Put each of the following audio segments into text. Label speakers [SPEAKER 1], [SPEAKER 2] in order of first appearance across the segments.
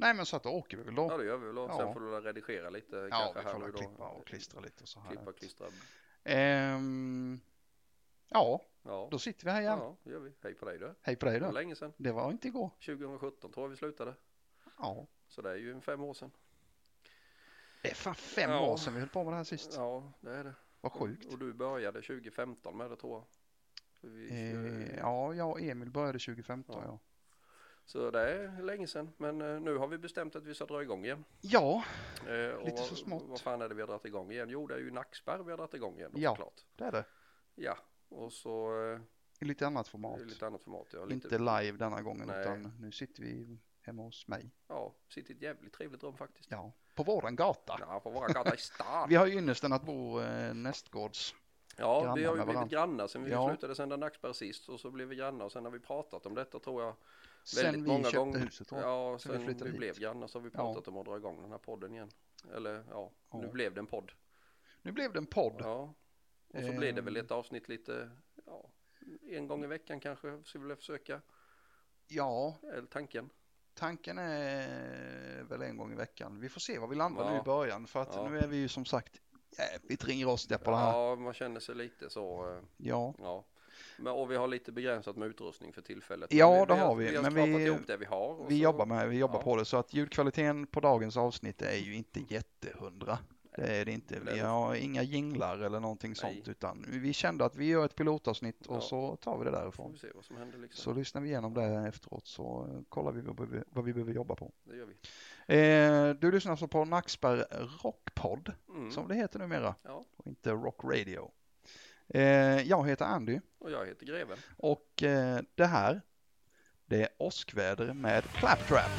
[SPEAKER 1] Nej men så att då åker vi väl då.
[SPEAKER 2] Ja det gör vi väl då.
[SPEAKER 1] Ja.
[SPEAKER 2] Sen får du redigera lite
[SPEAKER 1] Ja,
[SPEAKER 2] kanske
[SPEAKER 1] vi
[SPEAKER 2] här
[SPEAKER 1] får
[SPEAKER 2] då.
[SPEAKER 1] klippa och klistra lite och så här.
[SPEAKER 2] Klippa, klistra.
[SPEAKER 1] Ehm, ja,
[SPEAKER 2] Ja.
[SPEAKER 1] då sitter vi här igen.
[SPEAKER 2] ja, det gör vi. Hej på dig du.
[SPEAKER 1] Hej på dig
[SPEAKER 2] Det var
[SPEAKER 1] då.
[SPEAKER 2] länge sedan.
[SPEAKER 1] Det var inte igår.
[SPEAKER 2] 2017 tror jag vi slutade.
[SPEAKER 1] Ja,
[SPEAKER 2] Så det är ju fem år sedan.
[SPEAKER 1] det är fan fem
[SPEAKER 2] Ja.
[SPEAKER 1] år sedan vi höll på med det här sist.
[SPEAKER 2] Ja, det är det.
[SPEAKER 1] Vad sjukt.
[SPEAKER 2] Och du började 2015 med det tror jag. Vi,
[SPEAKER 1] Eh, ja, jag och Emil började 2015
[SPEAKER 2] Ja.
[SPEAKER 1] ja.
[SPEAKER 2] Så det är länge sedan. Men eh, nu har vi bestämt att vi ska dra igång igen.
[SPEAKER 1] Ja,
[SPEAKER 2] Eh,
[SPEAKER 1] Lite så smått.
[SPEAKER 2] Vad fan är det vi har dragit igång igen? Jo, det är ju Nackspärr vi har dragit igång igen
[SPEAKER 1] Ja.
[SPEAKER 2] såklart.
[SPEAKER 1] det är det.
[SPEAKER 2] Ja, och så eh,
[SPEAKER 1] I lite annat format.
[SPEAKER 2] i lite annat format. Ja, lite,
[SPEAKER 1] Inte live denna gången
[SPEAKER 2] Nej.
[SPEAKER 1] utan nu sitter vi hemma hos mig.
[SPEAKER 2] Ja, sitter i ett jävligt trevligt rum faktiskt.
[SPEAKER 1] Ja, på våran gata.
[SPEAKER 2] Ja, på våra gata i stan.
[SPEAKER 1] Vi har ju ynnesten att bo eh, nästgårds.
[SPEAKER 2] Ja, vi har ju blivit grannar sen vi
[SPEAKER 1] Ja.
[SPEAKER 2] slutade sända Nackspärr sist och så blev vi grannar och sen har vi pratat om detta tror jag
[SPEAKER 1] Sen vi
[SPEAKER 2] många
[SPEAKER 1] köpte
[SPEAKER 2] gånger.
[SPEAKER 1] huset jag.
[SPEAKER 2] Ja,
[SPEAKER 1] Så vi
[SPEAKER 2] sen vi,
[SPEAKER 1] hit.
[SPEAKER 2] blev grannar så har vi pratat om att dra igång den här podden igen. Eller ja, nu
[SPEAKER 1] Ja.
[SPEAKER 2] blev det en podd.
[SPEAKER 1] Nu blev det en podd.
[SPEAKER 2] Ja, och så blir det väl
[SPEAKER 1] Ehm.
[SPEAKER 2] ett avsnitt lite, ja, en gång i veckan kanske skulle vi försöka,
[SPEAKER 1] Ja,
[SPEAKER 2] eller tanken.
[SPEAKER 1] tanken är väl en gång i veckan. Vi får se vad vi landar
[SPEAKER 2] Ja.
[SPEAKER 1] nu i början för att
[SPEAKER 2] Ja.
[SPEAKER 1] nu är vi ju som sagt jävligt ringrostiga på det här.
[SPEAKER 2] Ja, man känner sig lite så, eh,
[SPEAKER 1] Ja,
[SPEAKER 2] ja. Men, och vi har lite begränsat med utrustning för tillfället.
[SPEAKER 1] Ja,
[SPEAKER 2] Men
[SPEAKER 1] det har vi,
[SPEAKER 2] Vi har
[SPEAKER 1] men vi-
[SPEAKER 2] ihop det vi har.
[SPEAKER 1] vi
[SPEAKER 2] så-
[SPEAKER 1] jobbar med, vi jobbar
[SPEAKER 2] ja.
[SPEAKER 1] på det så att ljudkvaliteten på dagens avsnitt är ju inte jättehundra. Det är det inte. Vi har inga jinglar eller någonting
[SPEAKER 2] Nej.
[SPEAKER 1] sånt utan vi kände att vi gör ett pilotavsnitt och
[SPEAKER 2] Ja.
[SPEAKER 1] så tar vi det därifrån.
[SPEAKER 2] vi se vad som händer liksom.
[SPEAKER 1] Så lyssnar vi igenom det efteråt så kollar vi vad vi, vad vi behöver jobba på.
[SPEAKER 2] Det gör vi.
[SPEAKER 1] Eh, du lyssnar alltså på Nackspärr Rockpodd
[SPEAKER 2] Mm.
[SPEAKER 1] som det heter numera
[SPEAKER 2] Ja,
[SPEAKER 1] och inte Rock Radio. Eh, jag heter Andy
[SPEAKER 2] och jag heter Greven.
[SPEAKER 1] och eh, det här det är åskväder med Claptrap.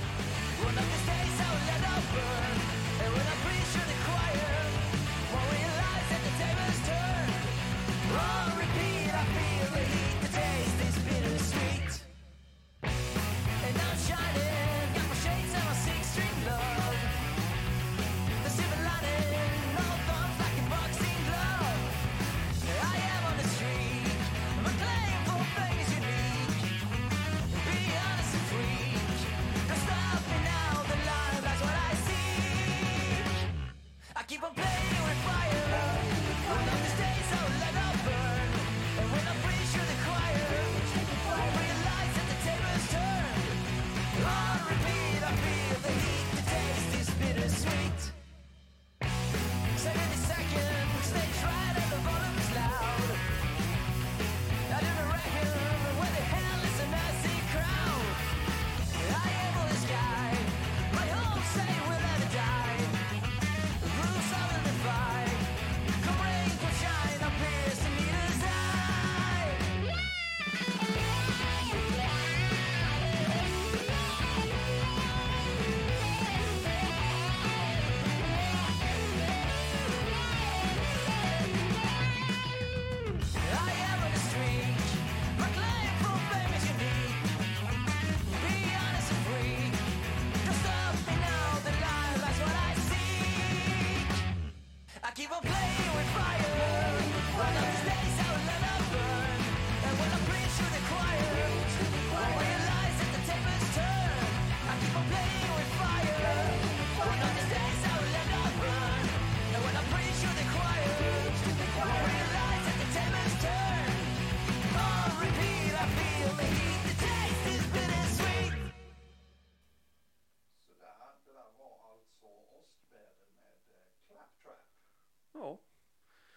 [SPEAKER 2] Ja,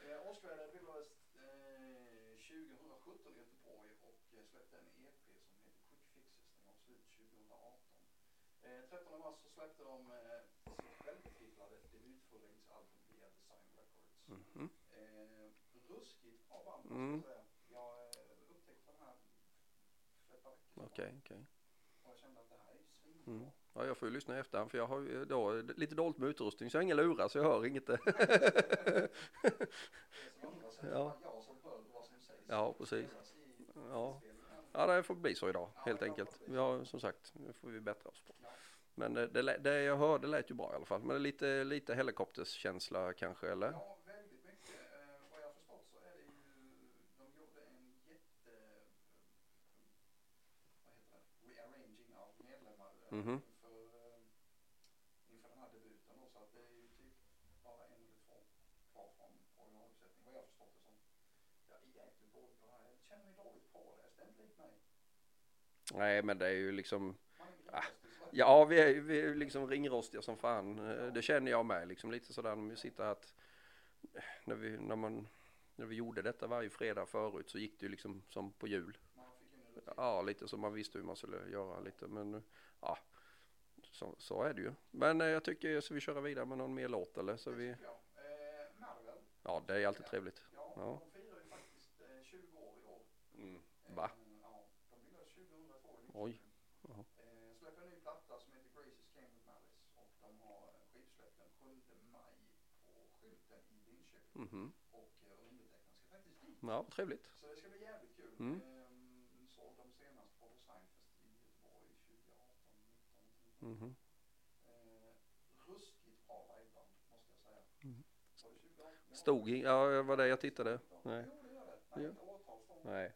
[SPEAKER 1] Eh, åskväder bildades eh, 2017 i Göteborg och eh, släppte en EP som heter Quick Fixes. Den kom slut 2018. Eh, 13 mars så släppte de eh, sitt självbetitlade debutfullängdsalbum via Design Records.
[SPEAKER 2] mhm.
[SPEAKER 1] Eh, ruskigt bra band
[SPEAKER 2] Mm.
[SPEAKER 1] jag säga. Jag eh, upptäckte den här för ett par veckor sedan.
[SPEAKER 2] okej, okej.
[SPEAKER 1] Och jag kände att det här är svinbra.
[SPEAKER 2] Mm. Ja, jag får ju lyssna i efterhand för jag har ju då lite dåligt med utrustning så jag har inga lurar så jag hör inget.
[SPEAKER 1] Det
[SPEAKER 2] Ja. Ja, precis. Ja. Ja, det får bli så idag helt enkelt. Har som sagt, nu får vi bättra oss på. Men eh, det, lä- det jag hörde lät ju bra i alla fall. Men det är lite, lite helikopterskänsla kanske eller?
[SPEAKER 1] Ja, väldigt mycket. Eh, vad jag har förstått så är det ju, de gjorde en jätte, eh, vad heter det, rearranging av medlemmar eh,
[SPEAKER 2] Mhm.
[SPEAKER 1] för eh,
[SPEAKER 3] vad jag förstått det som. Ja, I är du dålig på det här. Jag känner mig dåligt påläst. Det är inte likt mig.
[SPEAKER 2] Nej, men det är ju liksom, Ah,
[SPEAKER 3] så-
[SPEAKER 2] ja vi är, vi är liksom ringrostiga som fan. Eh, Det känner jag med liksom lite sådär när vi sitter här att eh, när vi, när man, när vi gjorde detta varje fredag förut så gick det ju liksom som på jul. Ja, lite som man visste hur man skulle göra lite, men eh, ja, så, så är det ju. Men jag tycker, så vi köra vidare med någon mer låt eller så vi, ja det är alltid trevligt.
[SPEAKER 3] Ja, de
[SPEAKER 2] Oj.
[SPEAKER 3] Eh, släpper en ny platta som heter Graces Came with Malice och de har skivsläpp den 7 maj på skylten i Linköping
[SPEAKER 2] Mhm.
[SPEAKER 3] och eh, undertecknaren ska faktiskt dit.
[SPEAKER 2] Ja, trevligt.
[SPEAKER 3] Så det ska bli jävligt kul.
[SPEAKER 2] Mm.
[SPEAKER 3] Ehm, såg dem senast på Designfest i Göteborg 2018, 19
[SPEAKER 2] Mhm.
[SPEAKER 3] eh, Ruskigt bra liveband måste jag säga.
[SPEAKER 2] Mm.
[SPEAKER 3] Var det 2018?
[SPEAKER 2] Stod i, ja det var det jag tittade. Nej.
[SPEAKER 3] Jo, det gör det. Nej,
[SPEAKER 2] Ja.
[SPEAKER 3] inte årtalsfrån.
[SPEAKER 2] Nej.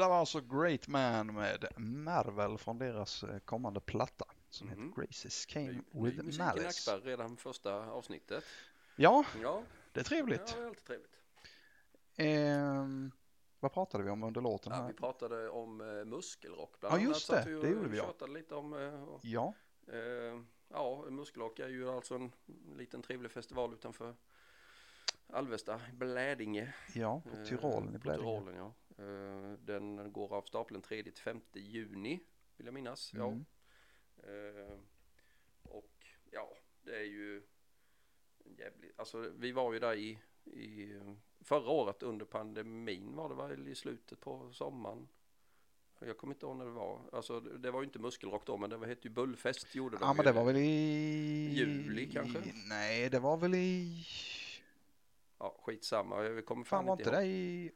[SPEAKER 4] Där var alltså Great Man med Marvel från deras eh, kommande platta som
[SPEAKER 2] Mhm.
[SPEAKER 4] heter Graces Came with Malice.
[SPEAKER 2] Redan första avsnittet.
[SPEAKER 4] Ja,
[SPEAKER 2] Ja,
[SPEAKER 4] det är
[SPEAKER 2] ja
[SPEAKER 4] trevligt.
[SPEAKER 2] det är alltid trevligt.
[SPEAKER 4] Ehm, vad pratade vi om under låten
[SPEAKER 2] Ja,
[SPEAKER 4] här?
[SPEAKER 2] vi pratade om eh, muskelrock bland
[SPEAKER 4] Ja, just det.
[SPEAKER 2] vi
[SPEAKER 4] Det gjorde vi, ja.
[SPEAKER 2] lite om eh,
[SPEAKER 4] Ja,
[SPEAKER 2] eh, ja, muskelrock är ju alltså en liten trevlig festival utanför Alvesta, Blädinge.
[SPEAKER 3] Ja, på
[SPEAKER 2] eh,
[SPEAKER 3] Tyrolen i
[SPEAKER 2] på
[SPEAKER 3] Blädinge.
[SPEAKER 2] Tyrolen, ja. Eh, Den går av stapeln 3 till 5 juni vill jag minnas.
[SPEAKER 3] Mm.
[SPEAKER 2] Ja. Eh, Och ja, det är ju en jävligt, alltså vi var ju där i, i förra året under pandemin var det väl i slutet på sommaren. Jag kommer inte ihåg när det var. Alltså det var ju inte muskelrock då men det var- hette ju Bullfest gjorde de
[SPEAKER 3] Ja, men det var väl i...
[SPEAKER 2] Juli kanske?
[SPEAKER 3] Nej, det var väl i...
[SPEAKER 2] Ja, skitsamma. Jag kommer
[SPEAKER 3] Fan
[SPEAKER 2] fan,
[SPEAKER 3] var
[SPEAKER 2] inte
[SPEAKER 3] inte
[SPEAKER 2] ihåg.
[SPEAKER 3] det i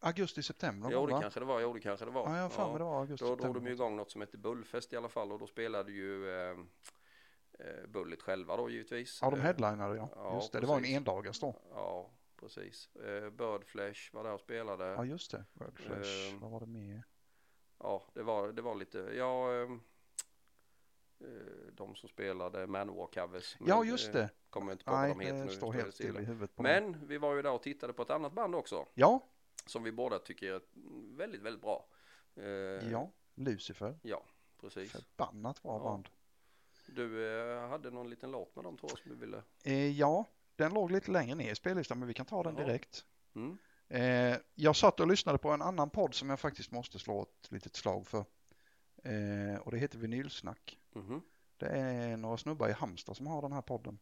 [SPEAKER 3] augusti, september?
[SPEAKER 2] Jo, det
[SPEAKER 3] va?
[SPEAKER 2] kanske det var. Jo, det kanske det var.
[SPEAKER 3] Ja, jag för mig det var augusti,
[SPEAKER 2] Då drog de ju igång något som hette Bullfest i alla fall och då spelade ju eh, eh, Bullet själva då givetvis.
[SPEAKER 3] Ja, de
[SPEAKER 2] Eh,
[SPEAKER 3] headlinade ja.
[SPEAKER 2] ja,
[SPEAKER 3] just det, det var en endagars då.
[SPEAKER 2] Ja, precis. Eh, Birdflesh var där och spelade.
[SPEAKER 3] Ja, just det. Red Flash.
[SPEAKER 2] Ehm.
[SPEAKER 3] Vad var det mer?
[SPEAKER 2] Ja, det var, det var lite, ja, ehm, eh, de som spelade Manowar-covers.
[SPEAKER 3] Ja, just
[SPEAKER 2] eh,
[SPEAKER 3] det.
[SPEAKER 2] Kommer inte på vad
[SPEAKER 3] Nej,
[SPEAKER 2] de heter nu.
[SPEAKER 3] står helt still i huvudet på mig.
[SPEAKER 2] Men vi var ju där och tittade på ett annat band också.
[SPEAKER 3] Ja,
[SPEAKER 2] Som vi båda tycker är väldigt, väldigt bra. Eh,
[SPEAKER 3] ja. Lucifer.
[SPEAKER 2] Ja, precis.
[SPEAKER 3] Förbannat bra
[SPEAKER 2] Ja.
[SPEAKER 3] band.
[SPEAKER 2] Du eh, hade någon liten låt med dem tror jag som du ville.
[SPEAKER 3] Eh, ja, den låg lite längre ner i spellistan men vi kan ta den
[SPEAKER 2] Jaha.
[SPEAKER 3] direkt.
[SPEAKER 2] Mm.
[SPEAKER 3] Eh, jag satt och lyssnade på en annan podd som jag faktiskt måste slå ett litet slag för. Eh, och det heter Vinylsnack.
[SPEAKER 2] Mhm.
[SPEAKER 3] Det är några snubbar i Halmstad som har den här podden.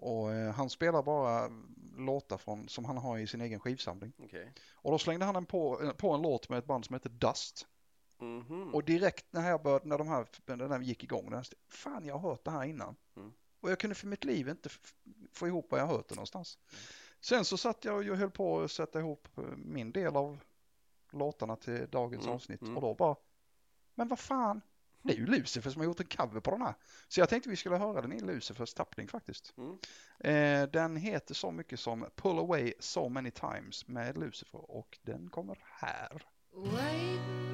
[SPEAKER 3] Och eh, han spelar bara låtar från, som han har i sin egen skivsamling.
[SPEAKER 2] Okej.
[SPEAKER 3] Och då slängde han en på, eh, på en låt med ett band som heter Dust.
[SPEAKER 2] Mhm.
[SPEAKER 3] Och direkt när jag började, när de här, den här gick igång, den, fan jag har hört det här innan.
[SPEAKER 2] Mm.
[SPEAKER 3] Och jag kunde för mitt liv inte få ihop vad jag hört det någonstans.
[SPEAKER 2] Mm.
[SPEAKER 3] Sen så satt jag och jag höll på att sätta ihop eh, min del av låtarna till dagens
[SPEAKER 2] Mm,
[SPEAKER 3] avsnitt
[SPEAKER 2] mm.
[SPEAKER 3] och då bara, men vad fan, det är ju Lucifer som har gjort en cover på den här. Så jag tänkte vi skulle höra den i Lucifers tappning faktiskt.
[SPEAKER 2] Mm.
[SPEAKER 3] Eh, den heter så mycket som Pull Away So Many Times med Lucifer och den kommer här.
[SPEAKER 5] Waiting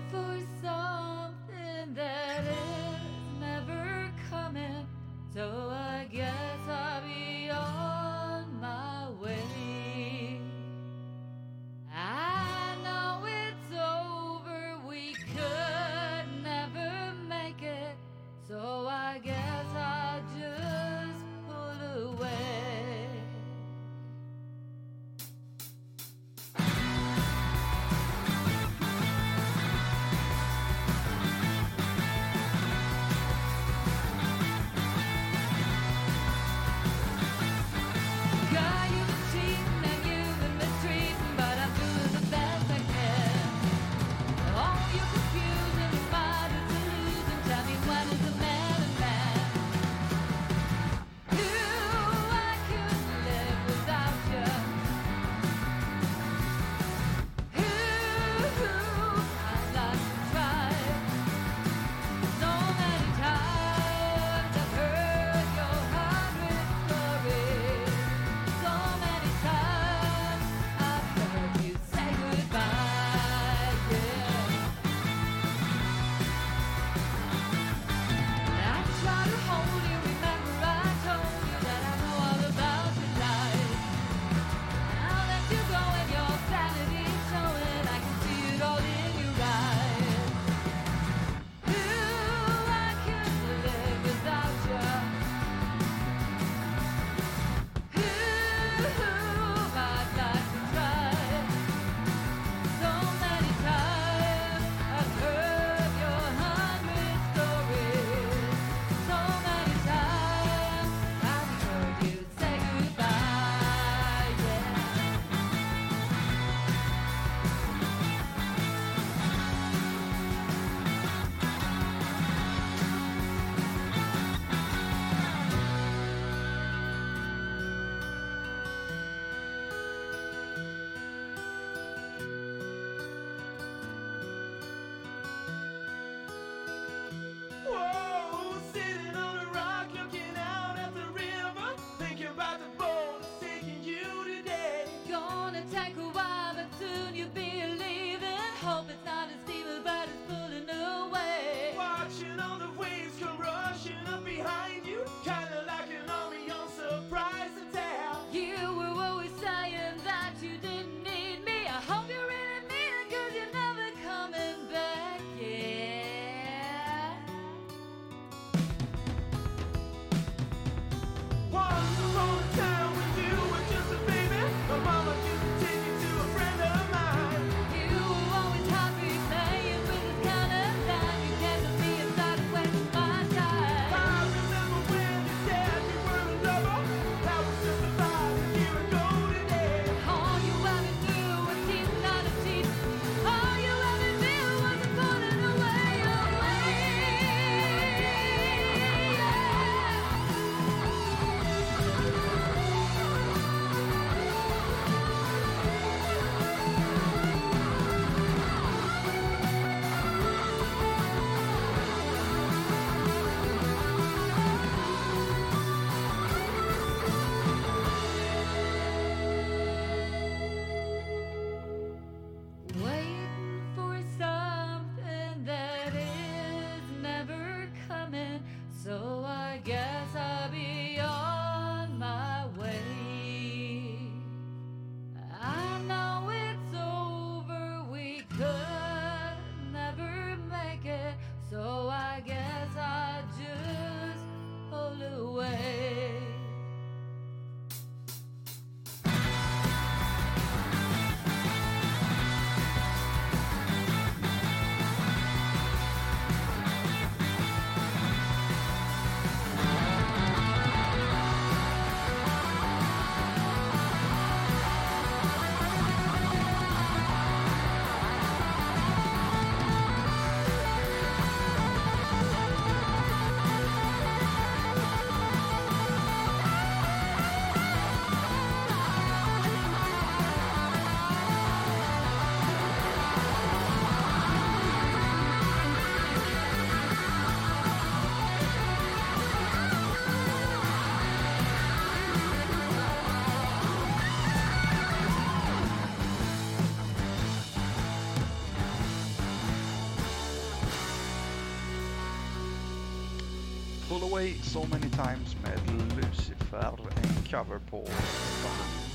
[SPEAKER 5] Away
[SPEAKER 3] So Many Times med Lucifer, en cover på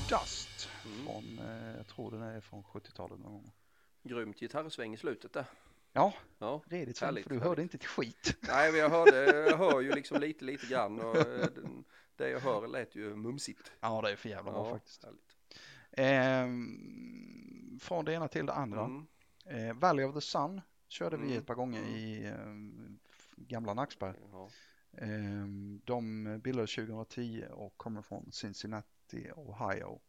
[SPEAKER 3] Dust.
[SPEAKER 2] Mm.
[SPEAKER 3] Från, eh, jag tror den är från 70-talet någon gång.
[SPEAKER 2] Grymt gitarrsväng i slutet där.
[SPEAKER 3] Ja,
[SPEAKER 2] Ja.
[SPEAKER 3] redigt sen,
[SPEAKER 2] Härligt,
[SPEAKER 3] för du
[SPEAKER 2] härligt.
[SPEAKER 3] hörde inte ett skit.
[SPEAKER 2] Nej, men jag hörde, jag hör ju liksom lite, lite grann och eh, det jag hör lät ju mumsigt.
[SPEAKER 3] Ja, det är för jävla bra faktiskt.
[SPEAKER 2] Härligt.
[SPEAKER 3] Ehm, från det ena till det andra.
[SPEAKER 2] Mm.
[SPEAKER 3] Eh, Valley of the Sun körde vi
[SPEAKER 2] Mm,
[SPEAKER 3] ett par gånger
[SPEAKER 2] mm.
[SPEAKER 3] i ehm, gamla Nacksberg.
[SPEAKER 2] Ja.
[SPEAKER 3] Ehm, de bildades 2010 och kommer från Cincinnati, Ohio.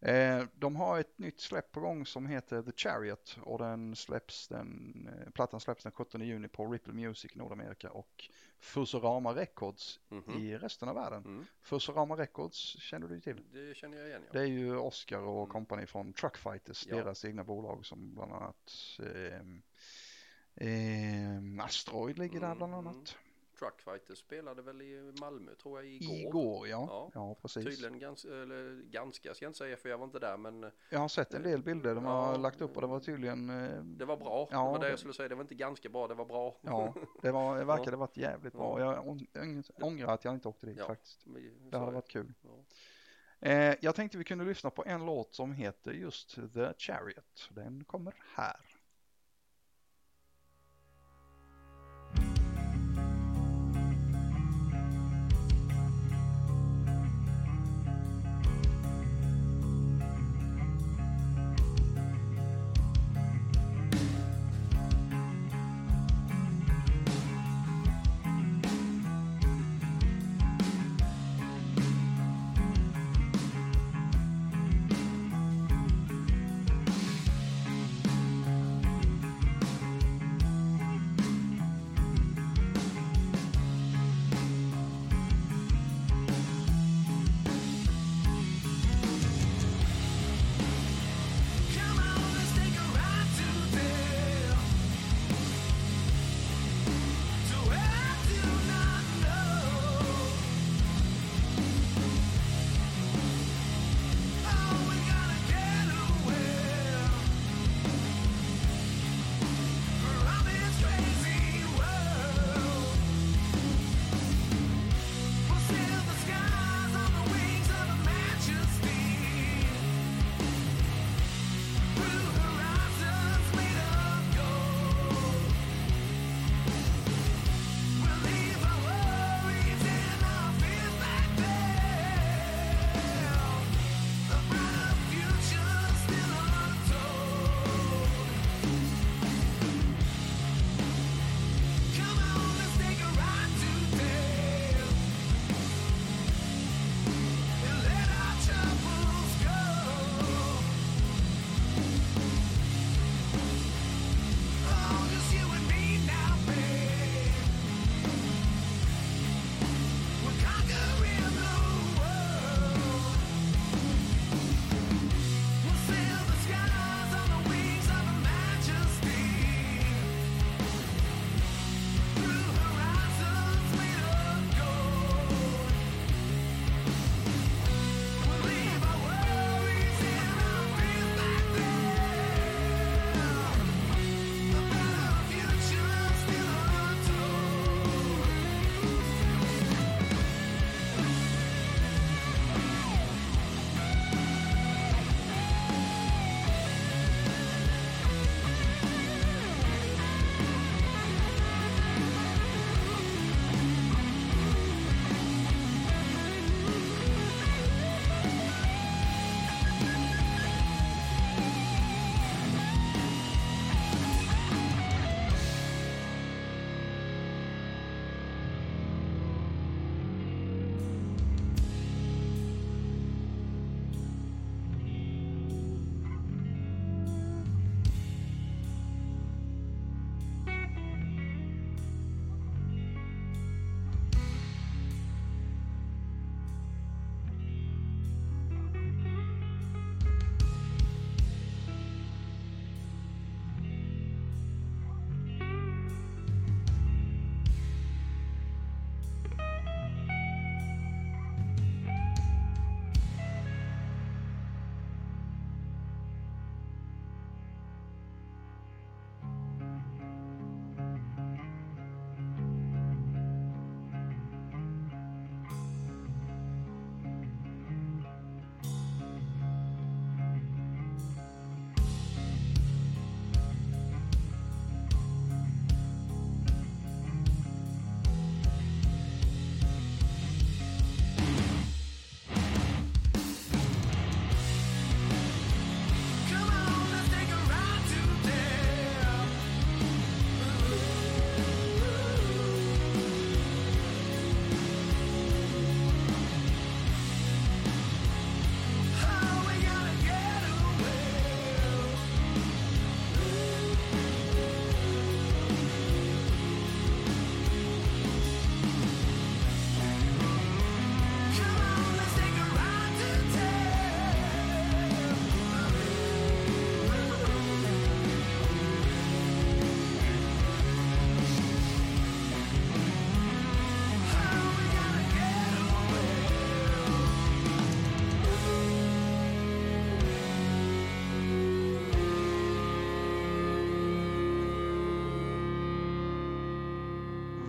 [SPEAKER 3] Eh, de har ett nytt släpp på gång som heter The Chariot och den släpps den, eh, plattan släpps den 17 juni på Ripple Music Nordamerika och Fusurama Records
[SPEAKER 2] Mhm.
[SPEAKER 3] i resten av världen.
[SPEAKER 2] Mm.
[SPEAKER 3] Fusurama Records känner du till?
[SPEAKER 2] Det känner jag igen ja.
[SPEAKER 3] Det är ju Oscar och
[SPEAKER 2] Mm.
[SPEAKER 3] kompani från Truckfighters,
[SPEAKER 2] Ja.
[SPEAKER 3] deras egna bolag som bland annat ehm, ehm, Asteroid ligger där bland
[SPEAKER 2] Mm,
[SPEAKER 3] annat.
[SPEAKER 2] Truckfighters spelade väl i Malmö tror jag igår.
[SPEAKER 3] Igår ja,
[SPEAKER 2] Ja.
[SPEAKER 3] ja, precis.
[SPEAKER 2] Tydligen ganska, eller ganska ska jag inte säga för jag var inte där men
[SPEAKER 3] Jag har sett en del bilder de har
[SPEAKER 2] Ja.
[SPEAKER 3] lagt upp och det var tydligen, eh,
[SPEAKER 2] det var bra.
[SPEAKER 3] Ja,
[SPEAKER 2] det var det jag skulle säga. Det var inte ganska bra, det var bra.
[SPEAKER 3] ja, det, var, det verkade varit jävligt bra.
[SPEAKER 2] Ja.
[SPEAKER 3] Jag ång- ång- ångrar att jag inte åkte dit
[SPEAKER 2] Ja.
[SPEAKER 3] faktiskt. Det hade varit kul.
[SPEAKER 2] Ja.
[SPEAKER 3] Eh, jag tänkte vi kunde lyssna på en låt som heter just The Chariot. Den kommer här.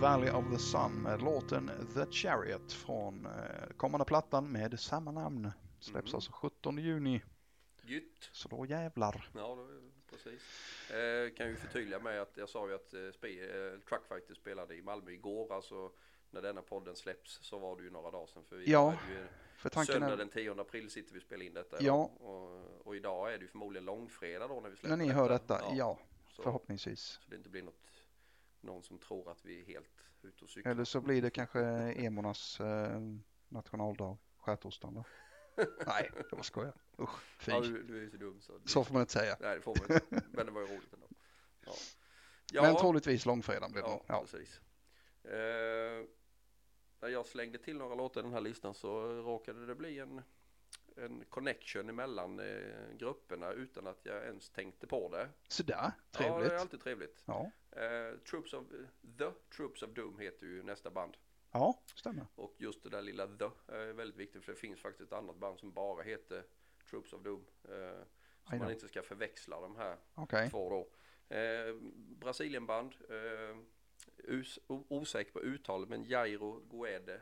[SPEAKER 3] Valley of the Sun med låten The Chariot från eh, kommande plattan med samma namn. Släpps
[SPEAKER 2] Mhm.
[SPEAKER 3] alltså 17 juni.
[SPEAKER 2] Gytt.
[SPEAKER 3] Så då jävlar.
[SPEAKER 2] Ja, då, precis. Eh, kan ju förtydliga med att jag sa ju att eh, spe, eh, Truckfighter spelade i Malmö igår. Alltså när denna podden släpps så var det ju några dagar sedan. För vi
[SPEAKER 3] Ja,
[SPEAKER 2] ju
[SPEAKER 3] För tanken
[SPEAKER 2] Söndag
[SPEAKER 3] är,
[SPEAKER 2] den 10 april sitter vi och spelar in detta.
[SPEAKER 3] Ja.
[SPEAKER 2] Och, och idag är det ju förmodligen långfredag då när vi släpper
[SPEAKER 3] när ni hör detta, ja,
[SPEAKER 2] så,
[SPEAKER 3] förhoppningsvis.
[SPEAKER 2] så det inte blir något, någon som tror att vi är helt ute och cyklar.
[SPEAKER 3] Eller så blir det kanske emornas eh, nationaldag, skärtorsdagen då. Nej, det var skojar. Usch, fy.
[SPEAKER 2] Ja, du, du är ju så dum så.
[SPEAKER 3] Så får man inte säga.
[SPEAKER 2] Nej, det får man inte. Men det var ju roligt ändå. Ja, ja
[SPEAKER 3] Men troligtvis långfredagen blir det.
[SPEAKER 2] ja.
[SPEAKER 3] Ja.
[SPEAKER 2] precis. Eh, när jag slängde till några låtar i den här listan så råkade det bli en, en connection emellan eh, grupperna utan att jag ens tänkte på det.
[SPEAKER 3] Sådär,
[SPEAKER 2] Ja,
[SPEAKER 3] trevligt.
[SPEAKER 2] det är alltid trevligt.
[SPEAKER 3] Ja,
[SPEAKER 2] Eh, Troops of, The Troops of Doom heter ju nästa band.
[SPEAKER 3] ja, stämmer.
[SPEAKER 2] Och just det där lilla The är väldigt viktigt för det finns faktiskt ett annat band som bara heter Troops of Doom. Eh, så man inte ska förväxla de här
[SPEAKER 3] Okej.
[SPEAKER 2] två då. Eh, Brasilienband, eh, us, o, osäker på uttalet men Jairo Guede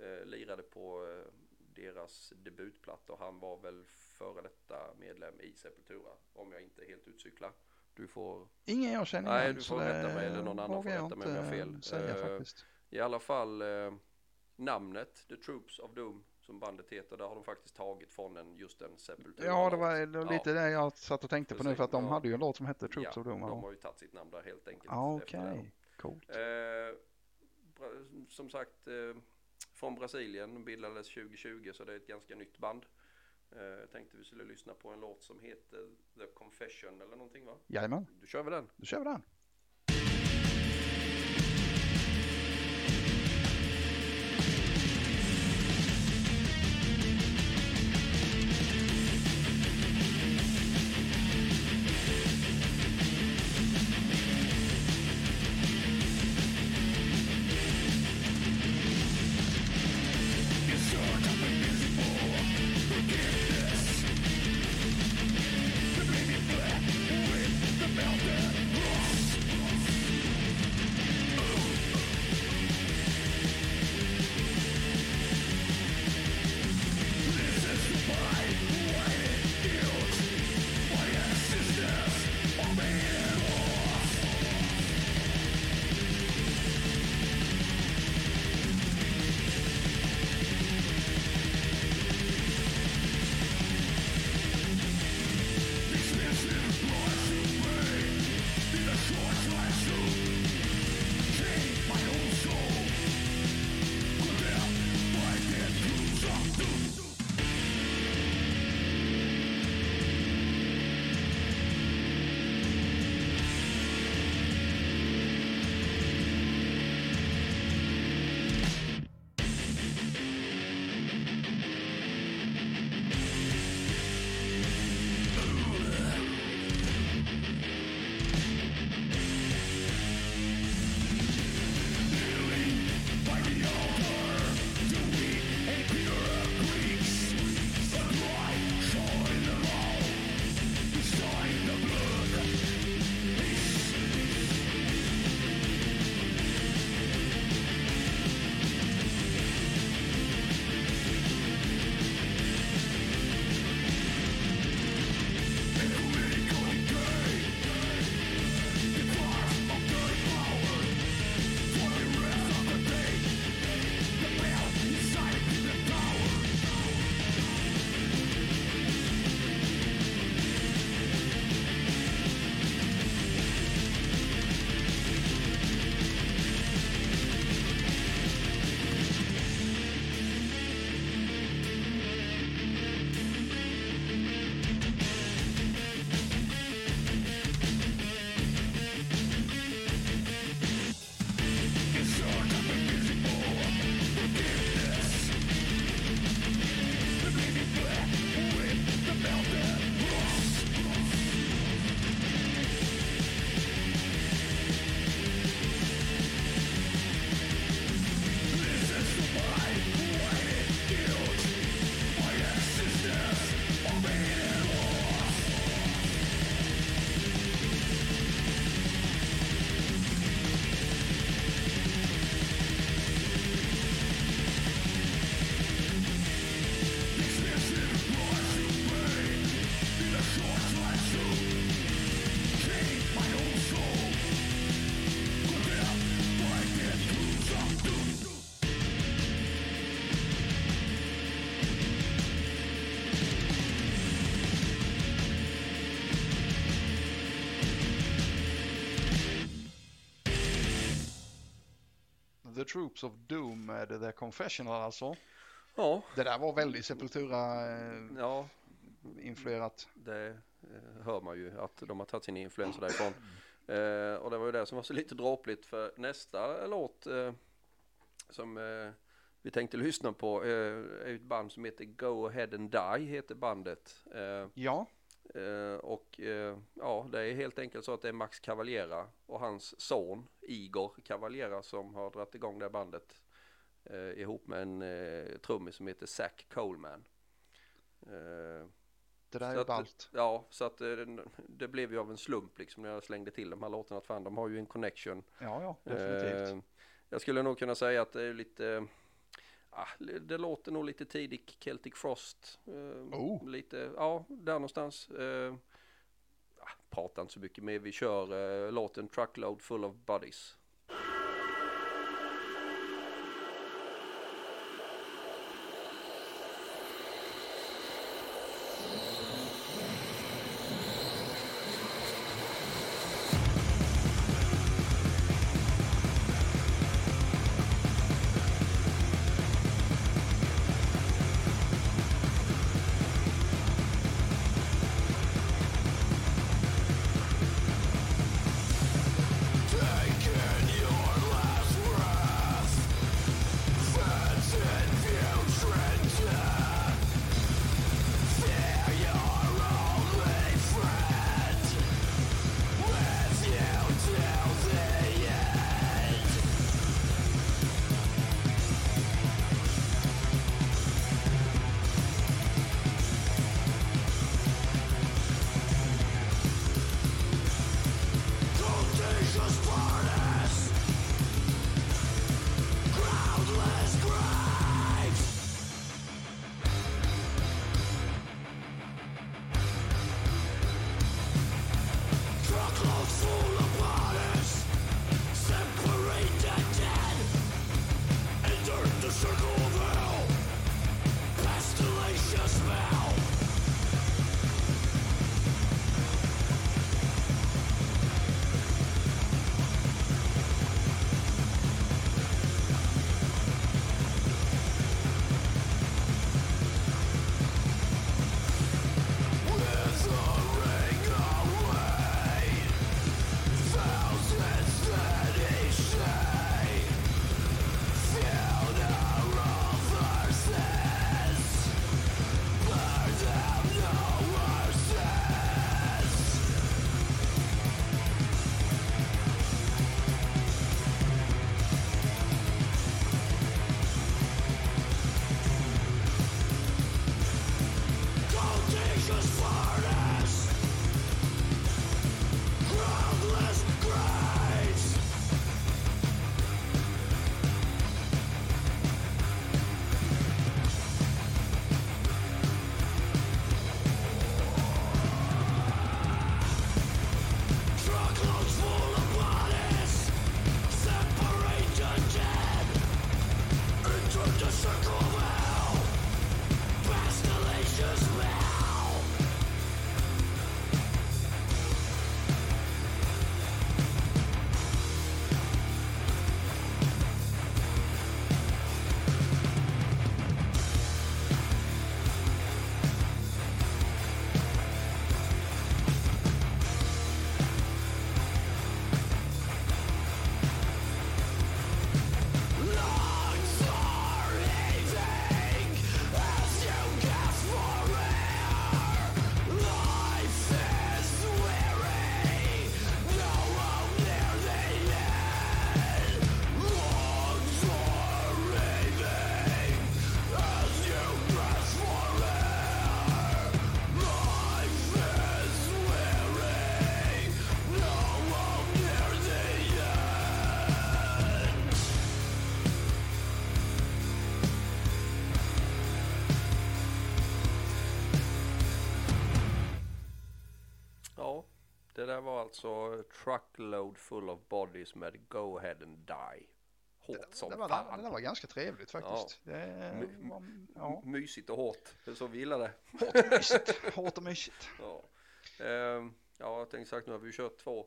[SPEAKER 2] eh, lirade på eh, deras debutplatta och han var väl före detta medlem i Sepultura om jag inte helt utcyklar. Du får
[SPEAKER 3] Ingen jag känner
[SPEAKER 2] Nej,
[SPEAKER 3] igen,
[SPEAKER 2] du får rätta mig eller någon annan får rätta mig om jag har fel.
[SPEAKER 3] säga
[SPEAKER 2] Eh,
[SPEAKER 3] faktiskt.
[SPEAKER 2] i alla fall eh, namnet The Troops of Doom som bandet heter, där har de faktiskt tagit från en, just en Sepultura.
[SPEAKER 3] Ja, det var, det var lite
[SPEAKER 2] Ja.
[SPEAKER 3] det jag satt och tänkte på nu
[SPEAKER 2] Precis,
[SPEAKER 3] för att de
[SPEAKER 2] ja.
[SPEAKER 3] hade ju en låt som hette Troops
[SPEAKER 2] ja,
[SPEAKER 3] of Doom.
[SPEAKER 2] de har ju tagit sitt namn där helt enkelt.
[SPEAKER 3] ah, okej,
[SPEAKER 2] det.
[SPEAKER 3] coolt.
[SPEAKER 2] Bra- som sagt, från Brasilien bildades 2020 så det är ett ganska nytt band. Eh, jag tänkte vi skulle lyssna på en låt som heter The Confession eller någonting va?
[SPEAKER 3] Jajamän,
[SPEAKER 2] Du kör vi den?
[SPEAKER 3] då kör vi den. Troops of Doom med The Confessional alltså.
[SPEAKER 2] Ja,
[SPEAKER 3] Det där var väldigt Sepultura eh,
[SPEAKER 2] ja
[SPEAKER 3] influerat.
[SPEAKER 2] det eh, hör man ju att de har tagit sin influenser därifrån. Eh, och det var ju det som var så lite dråpligt för nästa låt eh, som eh, vi tänkte lyssna på eh, är ett band som heter Go Ahead and Die heter bandet.
[SPEAKER 3] Ja,
[SPEAKER 2] och eh, ja, det är helt enkelt så att det är Max Cavaliera och hans son Igor Cavaliera som har dragit igång det bandet eh, ihop med en eh, trummis som heter Zack Coleman. Eh,
[SPEAKER 3] det där är
[SPEAKER 2] att-
[SPEAKER 3] ballt.
[SPEAKER 2] Ja, så att eh, det blev ju av en slump liksom när jag slängde till de här låtarna att fan de har ju en connection.
[SPEAKER 3] Ja, ja, definitivt.
[SPEAKER 2] Eh, jag skulle nog kunna säga att det är lite, det låter nog lite tidig Celtic Frost. Eh,
[SPEAKER 3] Oh.
[SPEAKER 2] Lite, ja, där någonstans. Eh, ah, pratar inte så mycket mer, vi kör eh, låten Truckload Full of Buddies. Alltså Truckload Full of Bodies med Go Ahead and Die. Hårt som
[SPEAKER 3] Det var,
[SPEAKER 2] fan.
[SPEAKER 3] det var ganska trevligt faktiskt. Det
[SPEAKER 2] My-
[SPEAKER 3] var, ja,
[SPEAKER 2] Mysigt och hårt, det är så vi gillar det.
[SPEAKER 3] hårt och mysigt. Hårt och mysigt.
[SPEAKER 2] Ja, ehm, ja jag tänkte sagt nu har vi kört två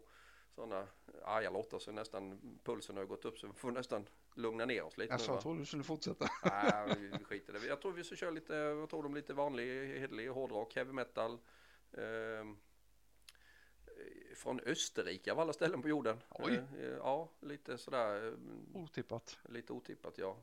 [SPEAKER 2] sådana arga låtar så nästan pulsen har gått upp så vi får nästan lugna ner oss lite
[SPEAKER 6] Alltså,
[SPEAKER 2] nu
[SPEAKER 6] jag trodde du skulle fortsätta.
[SPEAKER 2] Nej, vi skiter det. Jag tror vi ska köra lite, vad tror de, lite vanlig, hederlig hårdrock, heavy metal. eh, från Österrike av alla ställen på jorden.
[SPEAKER 6] Oj.
[SPEAKER 2] Eh, eh, ja, lite sådär, eh,
[SPEAKER 6] Otippat.
[SPEAKER 2] lite otippat ja.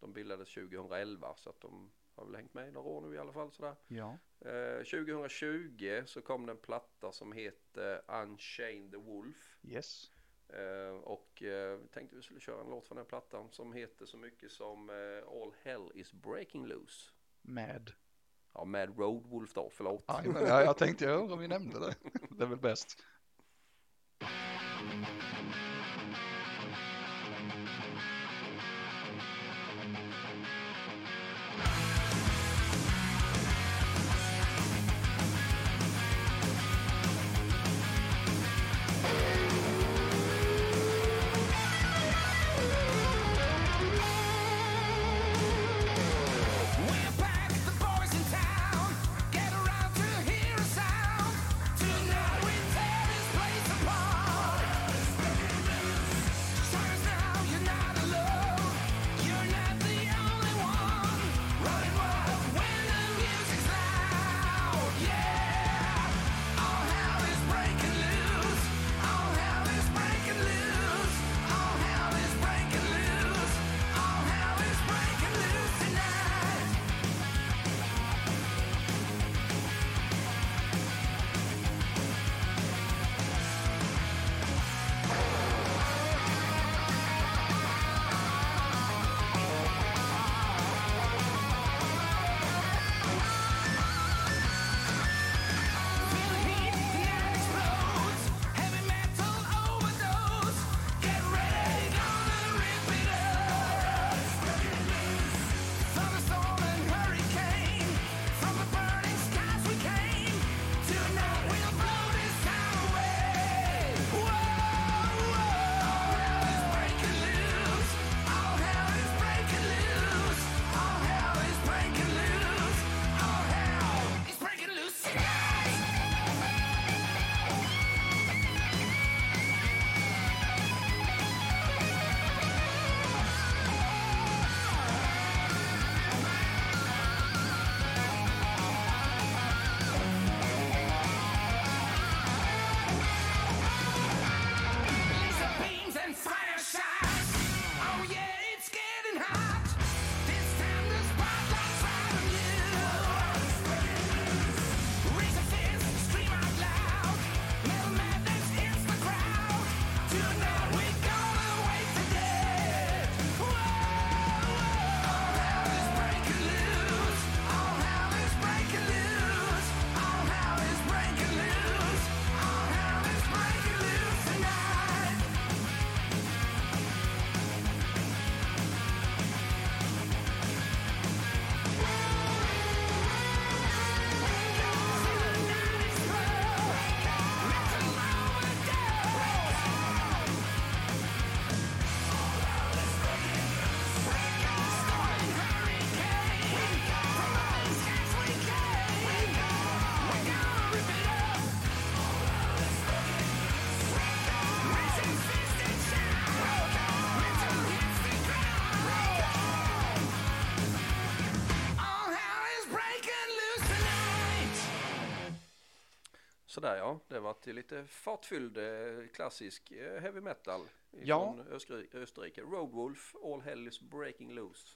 [SPEAKER 2] De bildades 2011 så att de har väl hängt med i några år nu i alla fall sådär.
[SPEAKER 6] Ja.
[SPEAKER 2] Eh, 2020 så kom det en platta som heter Unchained the Wolf.
[SPEAKER 6] Yes.
[SPEAKER 2] Eh, och eh, tänkte vi skulle köra en låt från den plattan som heter så mycket som eh, All Hell is Breaking Loose.
[SPEAKER 6] Med.
[SPEAKER 2] Ja, med Road Wolf då, förlåt.
[SPEAKER 6] Aj, men, ja, jag tänkte jag undrar om vi nämnde det. Det är väl bäst.
[SPEAKER 2] Sådär ja, det var till lite fartfylld eh, klassisk eh, heavy metal
[SPEAKER 6] Ja.
[SPEAKER 2] från Österrike, Österrike. Road Wolf, All Hell is Breaking Loose.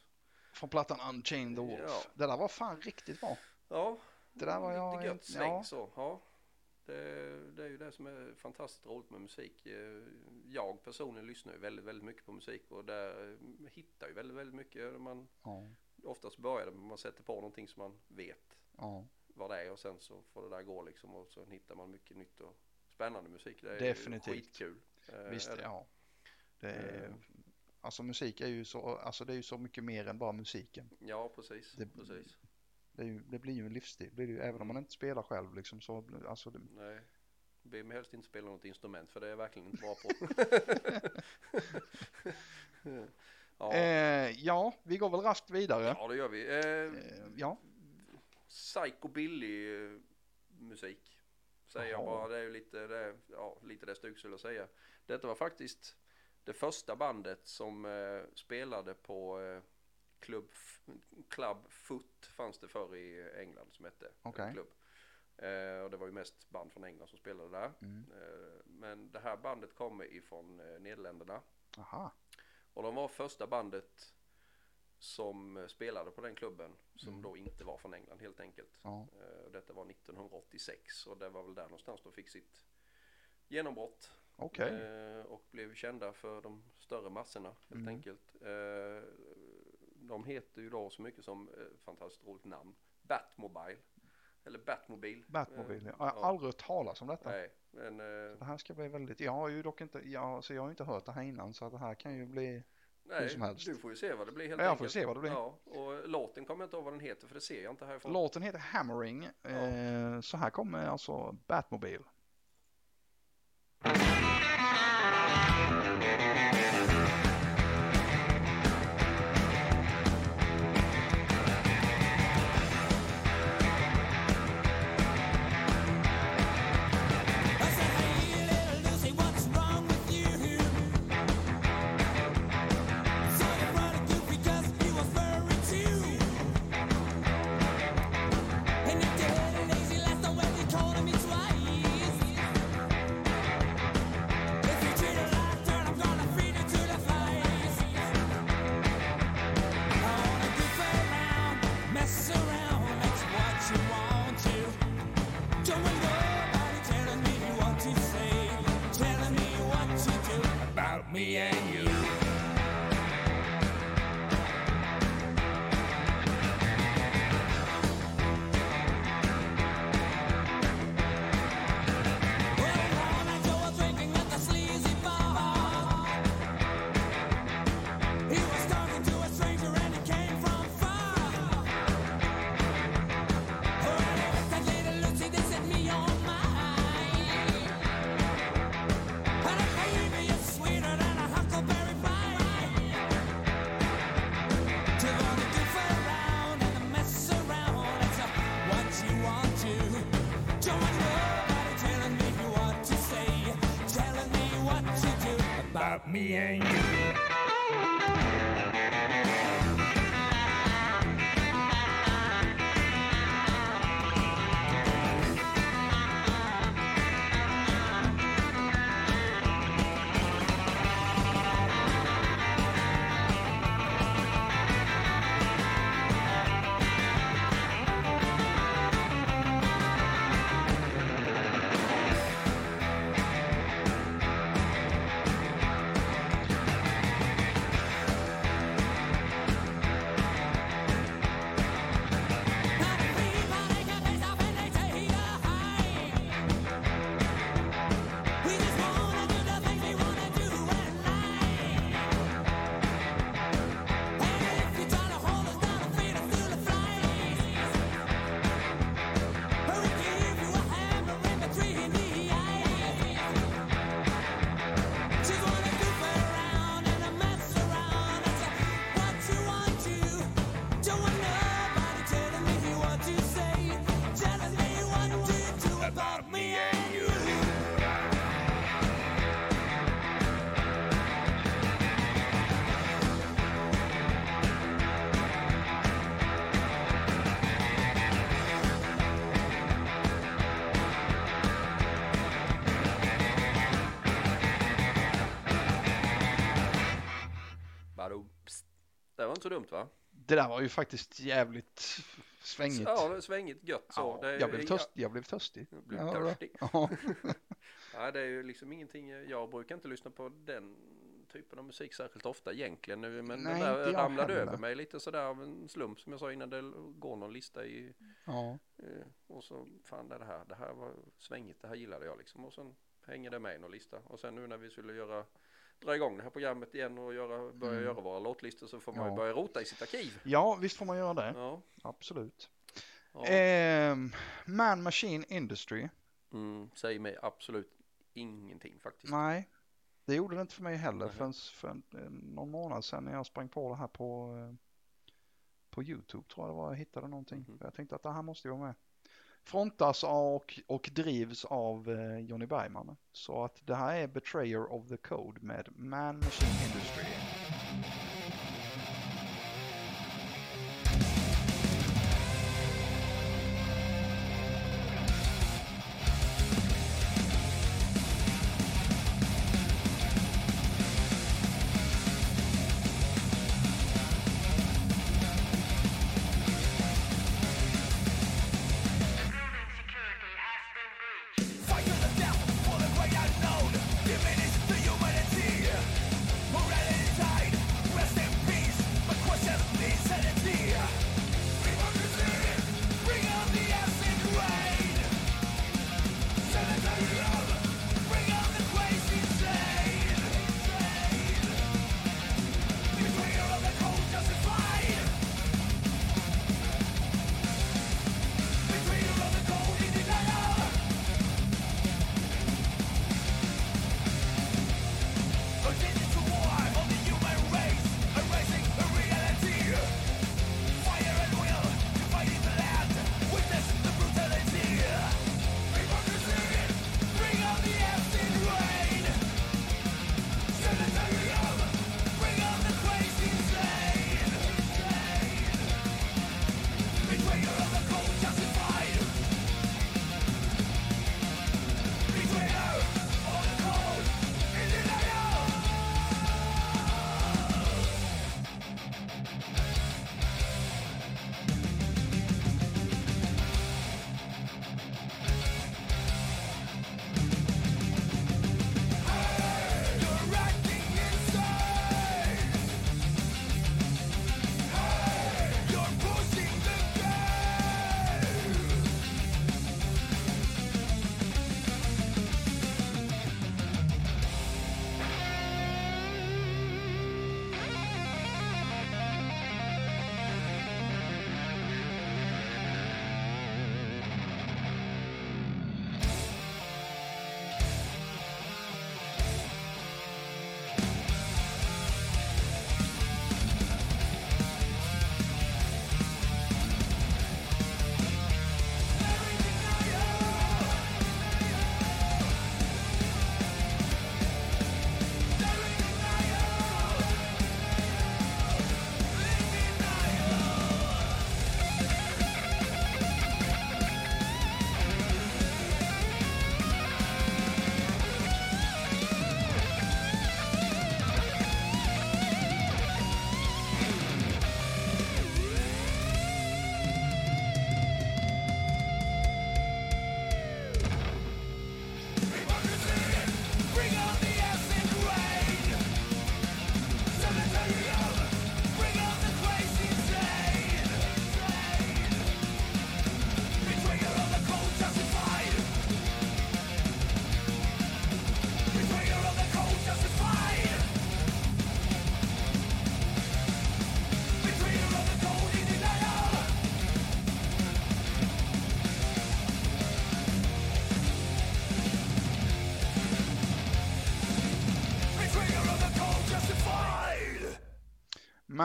[SPEAKER 6] Från plattan Unchained the Wolf.
[SPEAKER 2] Ja.
[SPEAKER 6] Det där var fan riktigt bra.
[SPEAKER 2] Ja,
[SPEAKER 6] Det där var jag...
[SPEAKER 2] lite gött sväng
[SPEAKER 6] ja.
[SPEAKER 2] så. Ja. Det, det är ju det som är fantastiskt roligt med musik. Eh, Jag personligen lyssnar ju väldigt, väldigt mycket på musik och där hittar ju väldigt, väldigt mycket. Man,
[SPEAKER 6] Ja.
[SPEAKER 2] oftast börjar det med att man sätter på någonting som man vet
[SPEAKER 6] Ja.
[SPEAKER 2] Vad det är och sen så får det där gå liksom och så hittar man mycket nytt och spännande musik. Det är
[SPEAKER 6] Definitivt.
[SPEAKER 2] skitkul. Eh,
[SPEAKER 6] Visst,
[SPEAKER 2] är det.
[SPEAKER 6] ja. Det är,
[SPEAKER 2] Eh.
[SPEAKER 6] alltså musik är ju så, alltså det är ju så mycket mer än bara musiken.
[SPEAKER 2] Ja, precis.
[SPEAKER 6] Det-
[SPEAKER 2] precis.
[SPEAKER 6] Det, ju, det blir ju en livsstil, det ju, även om man inte spelar själv liksom så, alltså det,
[SPEAKER 2] Nej. Be mig helst inte spela något instrument för det är jag verkligen inte bra på. ja.
[SPEAKER 6] eh, ja, vi går väl raskt vidare.
[SPEAKER 2] ja, det gör vi. Eh,
[SPEAKER 6] Eh, ja,
[SPEAKER 2] psycho billig eh, musik. Säger jag bara. Det är ju lite det, ja, lite det Stuk skulle säga. Detta var faktiskt det första bandet som eh, spelade på eh, Club, Club Foot fanns det förr i England som hette en
[SPEAKER 6] Okej.
[SPEAKER 2] klubb. Eh, och det var ju mest band från England som spelade där.
[SPEAKER 6] Mm.
[SPEAKER 2] Eh, men det här bandet kommer ifrån eh, Nederländerna.
[SPEAKER 6] Aha.
[SPEAKER 2] Och de var första bandet som eh, spelade på den klubben som då inte var från England helt enkelt.
[SPEAKER 6] Ja.
[SPEAKER 2] Eh, detta var 1986 och det var väl där någonstans de fick sitt genombrott.
[SPEAKER 6] Okej.
[SPEAKER 2] Eh, och blev kända för de större massorna helt
[SPEAKER 6] Mm.
[SPEAKER 2] enkelt. De heter ju då så mycket som, fantastiskt roligt namn, Batmobile. Eller Batmobil.
[SPEAKER 6] Batmobile.
[SPEAKER 2] Eh,
[SPEAKER 6] Jag har
[SPEAKER 2] ja.
[SPEAKER 6] aldrig hört talas om detta.
[SPEAKER 2] Nej, men
[SPEAKER 6] Det här ska bli väldigt, jag har ju dock inte, jag, så jag har inte hört det här innan så det här kan ju bli,
[SPEAKER 2] nej,
[SPEAKER 6] som helst.
[SPEAKER 2] du får ju se vad det blir helt
[SPEAKER 6] Ja, jag
[SPEAKER 2] enkelt.
[SPEAKER 6] får se vad det blir.
[SPEAKER 2] Ja, och låten kommer jag inte ihåg vad den heter för det ser jag inte härifrån.
[SPEAKER 6] låten heter Hammering, eh, så här kommer alltså Batmobile.
[SPEAKER 2] Var inte så dumt va?
[SPEAKER 6] Det där var ju faktiskt jävligt svängigt.
[SPEAKER 2] Ja, svängigt gött så.
[SPEAKER 6] Ja, jag, blev törst, jag blev törstig.
[SPEAKER 2] Jag blev
[SPEAKER 6] Ja,
[SPEAKER 2] törstig.
[SPEAKER 6] Ja.
[SPEAKER 2] Ja, det är ju liksom ingenting, jag brukar inte lyssna på den typen av musik särskilt ofta egentligen nu, men
[SPEAKER 6] Nej,
[SPEAKER 2] den där ramlade över mig lite sådär av en slump som jag sa innan det går någon lista i
[SPEAKER 6] ja.
[SPEAKER 2] eh, och så fan det här, det här var svängigt, det här gillade jag liksom och sen hänger det med i någon lista och sen nu när vi skulle göra dra igång det här programmet igen och göra, börja
[SPEAKER 6] Mm.
[SPEAKER 2] göra våra låtlistor så får man ju
[SPEAKER 6] Ja.
[SPEAKER 2] börja rota i sitt arkiv.
[SPEAKER 6] ja, visst får man göra det.
[SPEAKER 2] Ja.
[SPEAKER 6] Absolut.
[SPEAKER 2] ja.
[SPEAKER 6] Ehm, Man Machine Industry.
[SPEAKER 2] Mm, säger mig absolut ingenting faktiskt.
[SPEAKER 6] Nej, det gjorde det inte för mig heller
[SPEAKER 2] Nej.
[SPEAKER 6] förrän för en, eh, någon månad sedan när jag sprang på det här på, eh, på YouTube tror jag det var jag hittade någonting.
[SPEAKER 2] Mhm.
[SPEAKER 6] Jag tänkte att det här måste ju vara med
[SPEAKER 3] frontas och, och drivs av eh, Johnny Bergman. Så att det här är Betrayer of the Code med Man Machine Industry.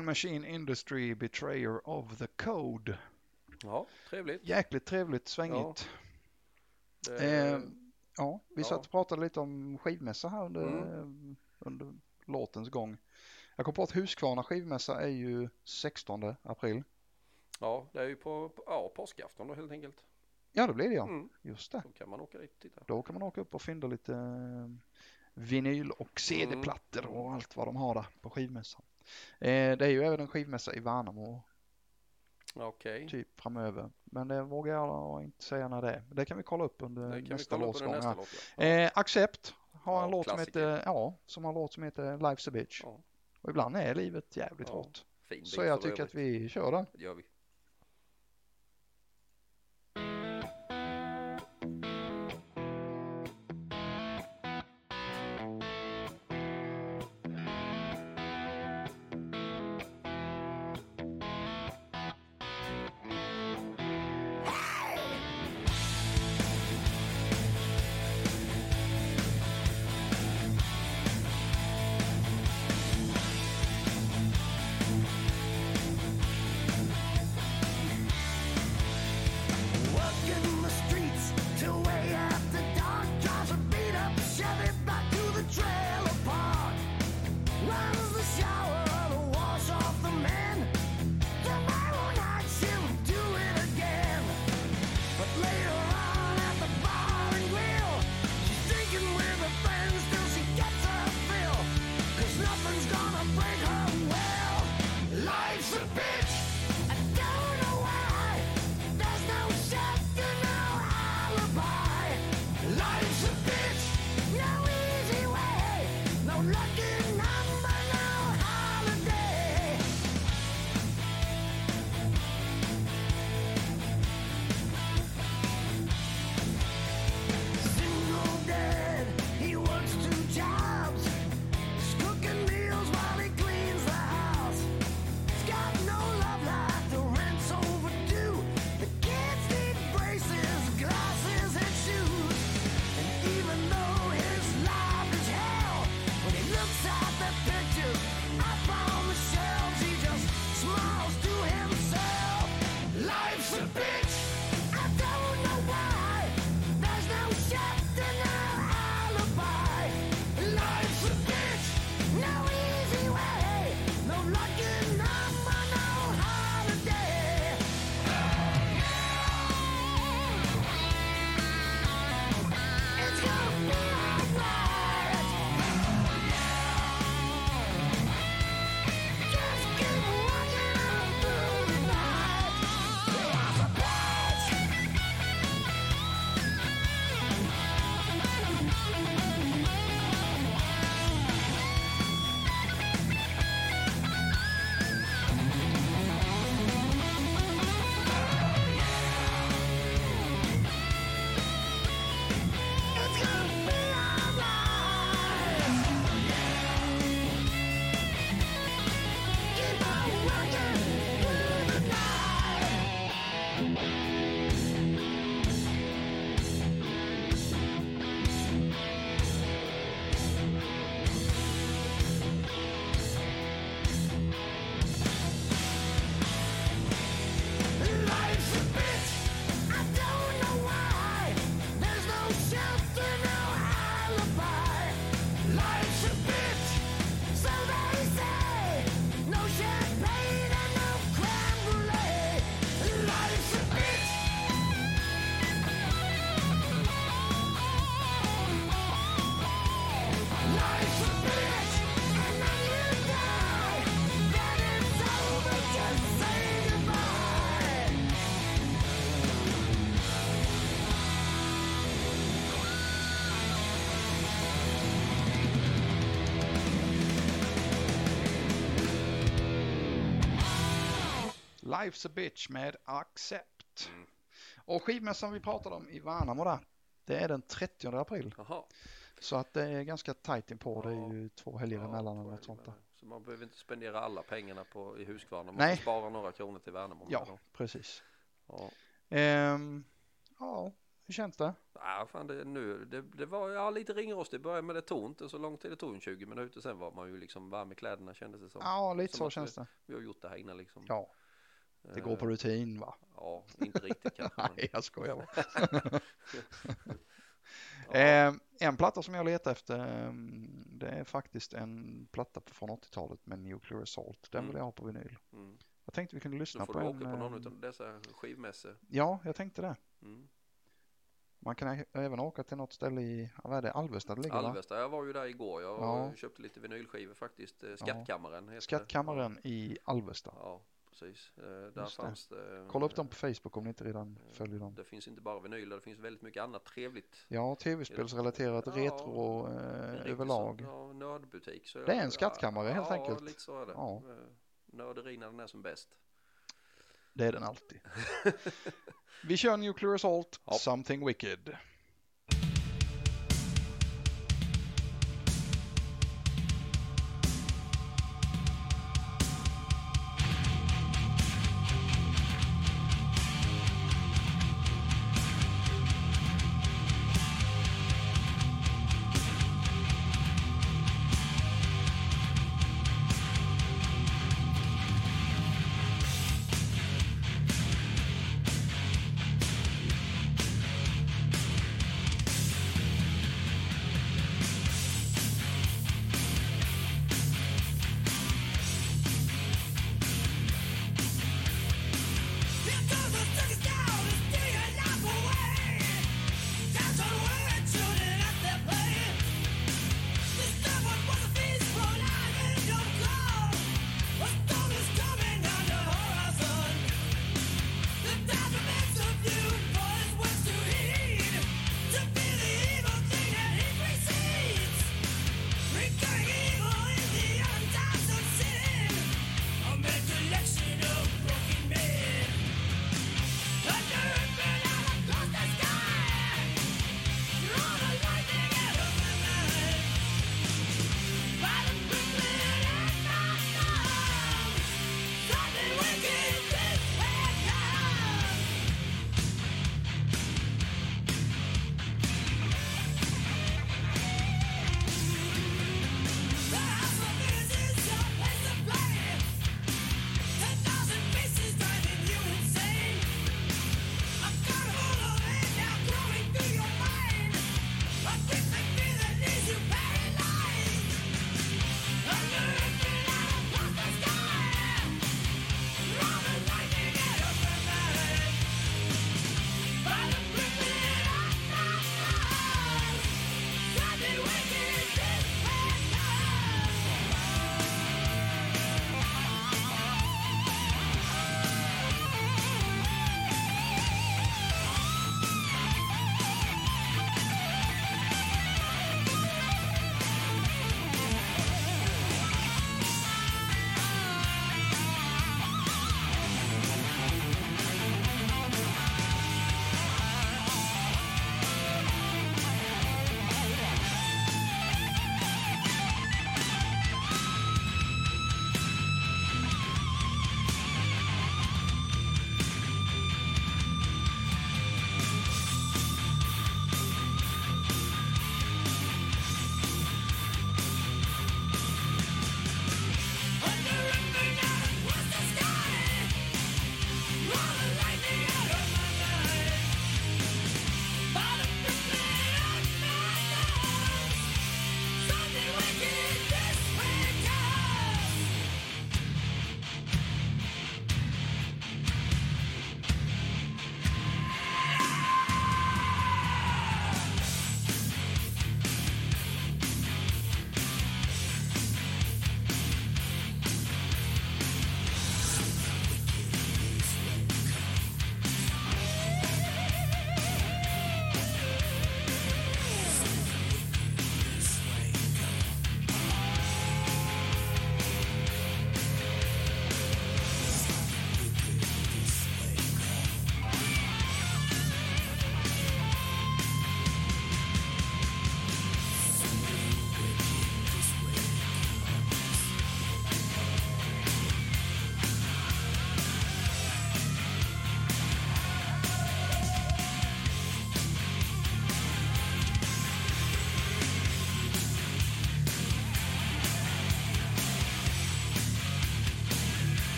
[SPEAKER 3] Man Machine Industry Betrayer of the Code.
[SPEAKER 2] Ja, trevligt.
[SPEAKER 3] Jäkligt trevligt, svängigt.
[SPEAKER 2] Det,
[SPEAKER 3] Eh, ja, vi
[SPEAKER 2] Ja.
[SPEAKER 3] satt och pratade lite om skivmässa här under,
[SPEAKER 2] Mm.
[SPEAKER 3] under låtens gång. Jag kom på att Huskvarna skivmässa är ju 16 april.
[SPEAKER 2] ja, det är ju på, på ja, påskafton då helt enkelt.
[SPEAKER 3] Ja, det blir det ja.
[SPEAKER 2] Mm.
[SPEAKER 3] Just det.
[SPEAKER 2] Då kan man åka dit och titta.
[SPEAKER 3] Då kan man åka upp och fynda lite eh, vinyl och CD-plattor och allt vad de har där på skivmässan. Eh, det är ju även en skivmässa i Värnamo
[SPEAKER 2] Okej,
[SPEAKER 3] typ framöver. Men det vågar jag inte säga när det är. Det kan vi kolla upp under nästa låtsgång.
[SPEAKER 2] Ja.
[SPEAKER 3] Eh, Accept har
[SPEAKER 2] Ja,
[SPEAKER 3] en låt som heter, ja, som har en låt som heter Life's a bitch. Och ibland är livet jävligt hårt. Så jag tycker att vi kör den.
[SPEAKER 2] Det gör vi.
[SPEAKER 3] Life's a bitch med Accept.
[SPEAKER 2] Mm.
[SPEAKER 3] Och skivmässan vi pratade om i Värnamo där, det är den 30 april.
[SPEAKER 2] Jaha.
[SPEAKER 3] Så att det är ganska tajt inpå. Det är
[SPEAKER 2] Ja.
[SPEAKER 3] ju två helger
[SPEAKER 2] Ja,
[SPEAKER 3] emellan eller något sånt där.
[SPEAKER 2] Så man behöver inte spendera alla pengarna på, i Huskvarna. Man
[SPEAKER 3] Nej.
[SPEAKER 2] måste spara några kronor till Värnamo.
[SPEAKER 3] Ja,
[SPEAKER 2] då.
[SPEAKER 3] precis.
[SPEAKER 2] Ja.
[SPEAKER 3] Ehm, ja, hur känns det?
[SPEAKER 2] Ja, fan det, nu, det, det var ja, lite ringrost. Det började med det tog inte så lång tid. Det tog en 20 minuter. Sen var man ju liksom varm i kläderna kändes det som.
[SPEAKER 3] Ja, lite
[SPEAKER 2] som
[SPEAKER 3] så känns det.
[SPEAKER 2] Vi har gjort det här innan liksom.
[SPEAKER 3] Ja, det går på
[SPEAKER 2] Eh,
[SPEAKER 3] rutin va?
[SPEAKER 2] Ja, inte riktigt kanske.
[SPEAKER 3] Nej, jag skojar bara.
[SPEAKER 2] ja.
[SPEAKER 3] Ehm, en platta som jag letar efter, ehm, det är faktiskt en platta från 80-talet med Nuclear Assault. Den vill
[SPEAKER 2] Mm.
[SPEAKER 3] jag ha på vinyl.
[SPEAKER 2] Mm.
[SPEAKER 3] Jag tänkte vi kunde lyssna
[SPEAKER 2] Då får
[SPEAKER 3] på
[SPEAKER 2] du
[SPEAKER 3] en.
[SPEAKER 2] åka på någon
[SPEAKER 3] ehm,
[SPEAKER 2] av dessa skivmässor.
[SPEAKER 3] Ja, jag tänkte det.
[SPEAKER 2] Mm.
[SPEAKER 3] Man kan även åka till något ställe i, vad är det, Alvesta det ligger va?
[SPEAKER 2] Alvesta, jag var ju där igår. Jag
[SPEAKER 3] Ja.
[SPEAKER 2] köpte lite vinylskivor faktiskt. Eh, Skattkammaren heter det.
[SPEAKER 3] Skattkammaren i Alvesta.
[SPEAKER 2] Ja, precis. Eh, Där
[SPEAKER 3] Just det.
[SPEAKER 2] fanns det.
[SPEAKER 3] Kolla upp dem på Facebook om ni inte redan följer dem.
[SPEAKER 2] Det finns inte bara vinyler, det finns väldigt mycket annat trevligt.
[SPEAKER 3] Ja, tv-spelsrelaterat,
[SPEAKER 2] Ja,
[SPEAKER 3] retro eh, överlag.
[SPEAKER 2] sån, Ja, nördbutik. Så
[SPEAKER 3] Det är en skattkammare, helt
[SPEAKER 2] ja,
[SPEAKER 3] enkelt.
[SPEAKER 2] Ja, lite så är det.
[SPEAKER 3] Ja.
[SPEAKER 2] Eh, Nörderi när den är som bäst.
[SPEAKER 3] Det är den alltid. Vi kör Nuclear Assault,
[SPEAKER 2] Ja.
[SPEAKER 3] Something Wicked.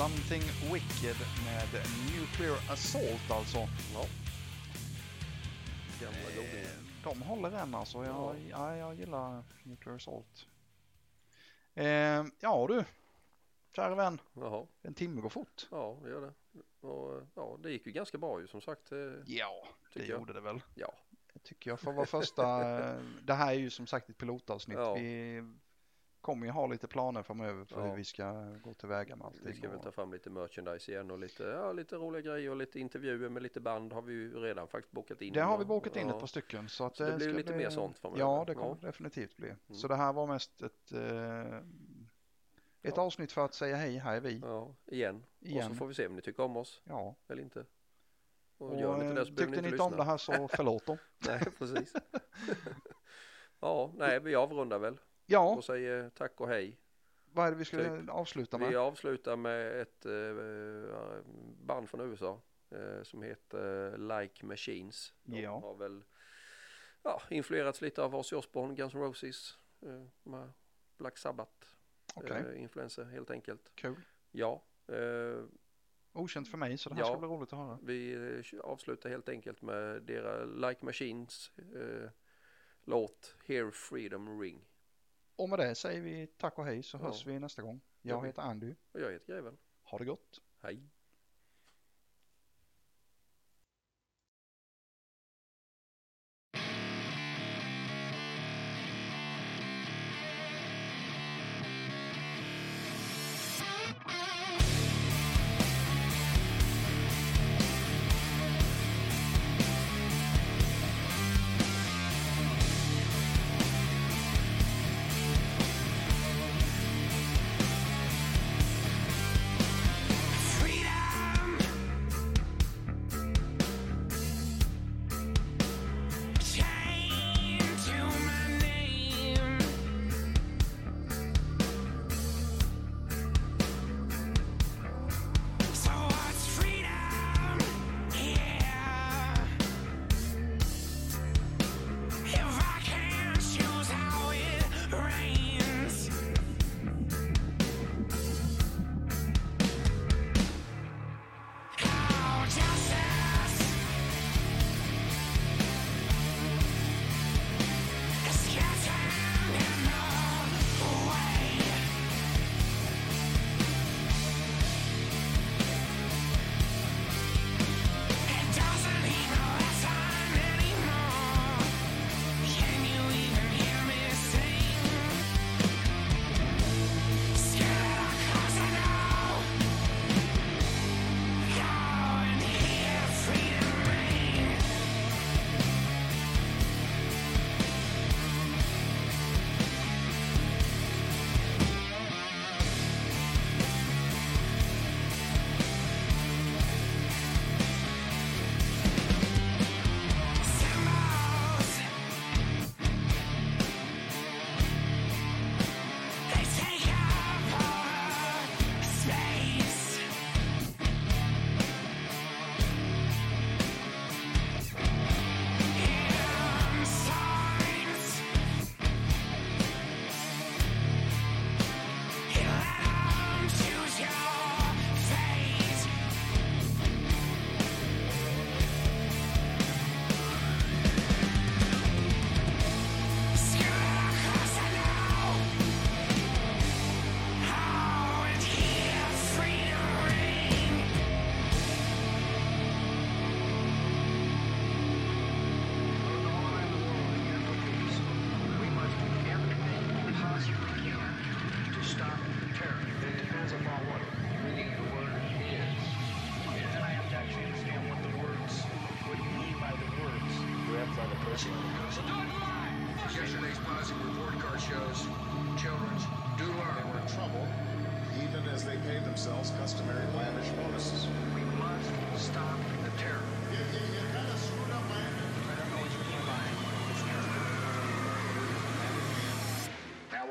[SPEAKER 7] Something
[SPEAKER 3] Wicked med Nuclear Assault alltså.
[SPEAKER 2] Ja. Gamla godingar.
[SPEAKER 3] De håller än alltså. Jag,
[SPEAKER 2] Ja.
[SPEAKER 3] ja. jag gillar Nuclear Assault. Eh, ja du, kära vän.
[SPEAKER 2] Jaha,
[SPEAKER 3] En timme går fort.
[SPEAKER 2] ja det gör det. Och, ja, det gick ju ganska bra ju som sagt. eh,
[SPEAKER 3] Ja, det
[SPEAKER 2] jag.
[SPEAKER 3] gjorde det väl.
[SPEAKER 2] Ja,
[SPEAKER 3] Det tycker jag för vara första. eh, det här är ju som sagt ett pilotavsnitt.
[SPEAKER 2] Ja.
[SPEAKER 3] Vi kommer ju ha lite planer framöver för
[SPEAKER 2] Ja.
[SPEAKER 3] hur vi ska gå tillväga med allting.
[SPEAKER 2] vi ska väl
[SPEAKER 3] och-
[SPEAKER 2] ta fram lite merchandise igen och lite, ja, lite roliga grejer och lite intervjuer med lite band har vi ju redan faktiskt bokat in.
[SPEAKER 3] Det har
[SPEAKER 2] och-
[SPEAKER 3] vi bokat in
[SPEAKER 2] ja.
[SPEAKER 3] ett par stycken. Så, att
[SPEAKER 2] Så det blir
[SPEAKER 3] ska
[SPEAKER 2] lite
[SPEAKER 3] bli...
[SPEAKER 2] mer sånt framöver.
[SPEAKER 3] Ja, det kommer
[SPEAKER 2] Ja.
[SPEAKER 3] det definitivt bli. Så
[SPEAKER 2] Mm.
[SPEAKER 3] det här var mest ett, eh, ett avsnitt för att säga hej, här är vi.
[SPEAKER 2] Ja, igen. Och
[SPEAKER 3] Igen.
[SPEAKER 2] så får vi se om ni tycker om oss
[SPEAKER 3] Ja,
[SPEAKER 2] eller inte. Och,
[SPEAKER 3] och
[SPEAKER 2] gör ni inte det
[SPEAKER 3] eh,
[SPEAKER 2] så behöver
[SPEAKER 3] tyckte
[SPEAKER 2] ni inte
[SPEAKER 3] inte om det
[SPEAKER 2] lyssna.
[SPEAKER 3] här så förlåt dem.
[SPEAKER 2] Nej, precis. ja, nej, vi avrundar väl
[SPEAKER 3] Ja,
[SPEAKER 2] och säger tack och hej.
[SPEAKER 3] vad är det vi ska
[SPEAKER 2] typ.
[SPEAKER 3] avsluta med?
[SPEAKER 2] Vi avslutar med ett eh, band från USA eh, som heter Like Machines. De
[SPEAKER 3] Ja.
[SPEAKER 2] har väl ja, influerats lite av Ozzy Osbourne, Guns N' Roses, eh, Black Sabbath eh, influenser helt enkelt.
[SPEAKER 3] kul.
[SPEAKER 2] Ja, eh,
[SPEAKER 3] Okänt för mig så det här
[SPEAKER 2] Ja.
[SPEAKER 3] ska bli roligt att höra.
[SPEAKER 2] vi eh, avslutar helt enkelt med deras Like Machines eh, låt Hear Freedom Ring.
[SPEAKER 3] Och med det säger vi tack och hej så
[SPEAKER 2] Ja.
[SPEAKER 3] hörs vi nästa gång. Jag heter Andy.
[SPEAKER 2] Och jag heter Greven.
[SPEAKER 3] Ha det gott.
[SPEAKER 2] Hej.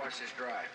[SPEAKER 8] Travis's drive.